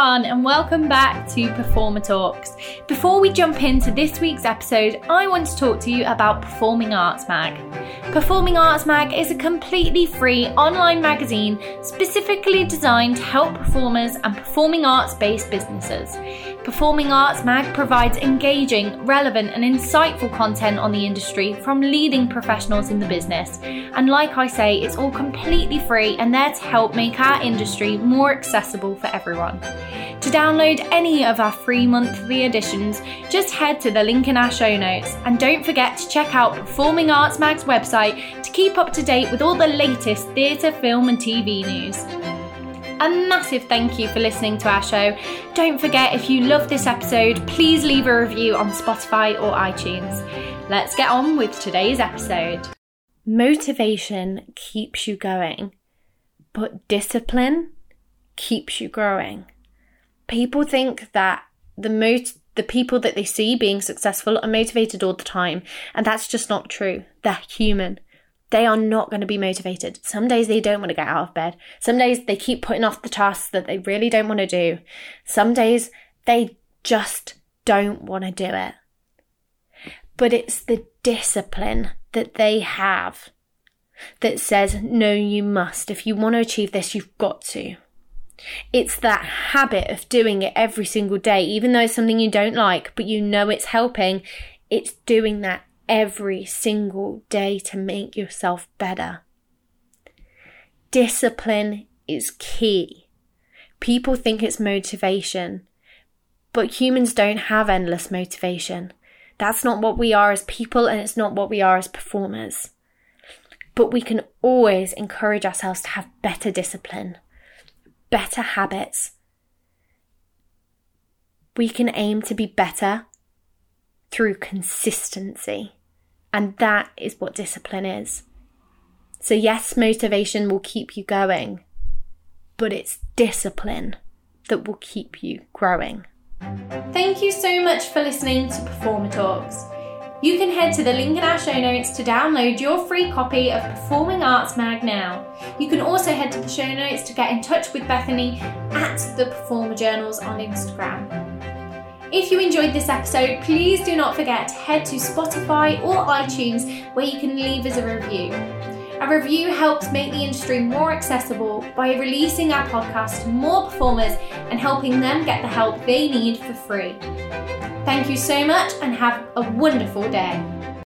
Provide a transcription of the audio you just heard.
everyone, and welcome back to Performer Talks. Before we jump into this week's episode, I want to talk to you about Performing Arts Mag. Performing Arts Mag is a completely free online magazine specifically designed to help performers and performing arts based businesses. Performing Arts Mag provides engaging, relevant, and insightful content on the industry from leading professionals in the business. And like I say, it's all completely free and there to help make our industry more accessible for everyone. To download any of our free monthly editions, just head to the link in our show notes and don't forget to check out Performing Arts Mag's website to keep up to date with all the latest theatre, film, and TV news. A massive thank you for listening to our show. Don't forget, if you love this episode, please leave a review on Spotify or iTunes. Let's get on with today's episode. Motivation keeps you going, but discipline keeps you growing. People think that the most the people that they see being successful are motivated all the time, and that's just not true. They're human they are not going to be motivated. Some days they don't want to get out of bed. Some days they keep putting off the tasks that they really don't want to do. Some days they just don't want to do it. But it's the discipline that they have that says, no, you must. If you want to achieve this, you've got to. It's that habit of doing it every single day, even though it's something you don't like, but you know it's helping. It's doing that every single day to make yourself better. Discipline is key. People think it's motivation, but humans don't have endless motivation. That's not what we are as people, and it's not what we are as performers. But we can always encourage ourselves to have better discipline, better habits. We can aim to be better through consistency. And that is what discipline is. So, yes, motivation will keep you going, but it's discipline that will keep you growing. Thank you so much for listening to Performer Talks. You can head to the link in our show notes to download your free copy of Performing Arts Mag now. You can also head to the show notes to get in touch with Bethany at the Performer Journals on Instagram. If you enjoyed this episode, please do not forget to head to Spotify or iTunes where you can leave us a review. A review helps make the industry more accessible by releasing our podcast to more performers and helping them get the help they need for free. Thank you so much and have a wonderful day.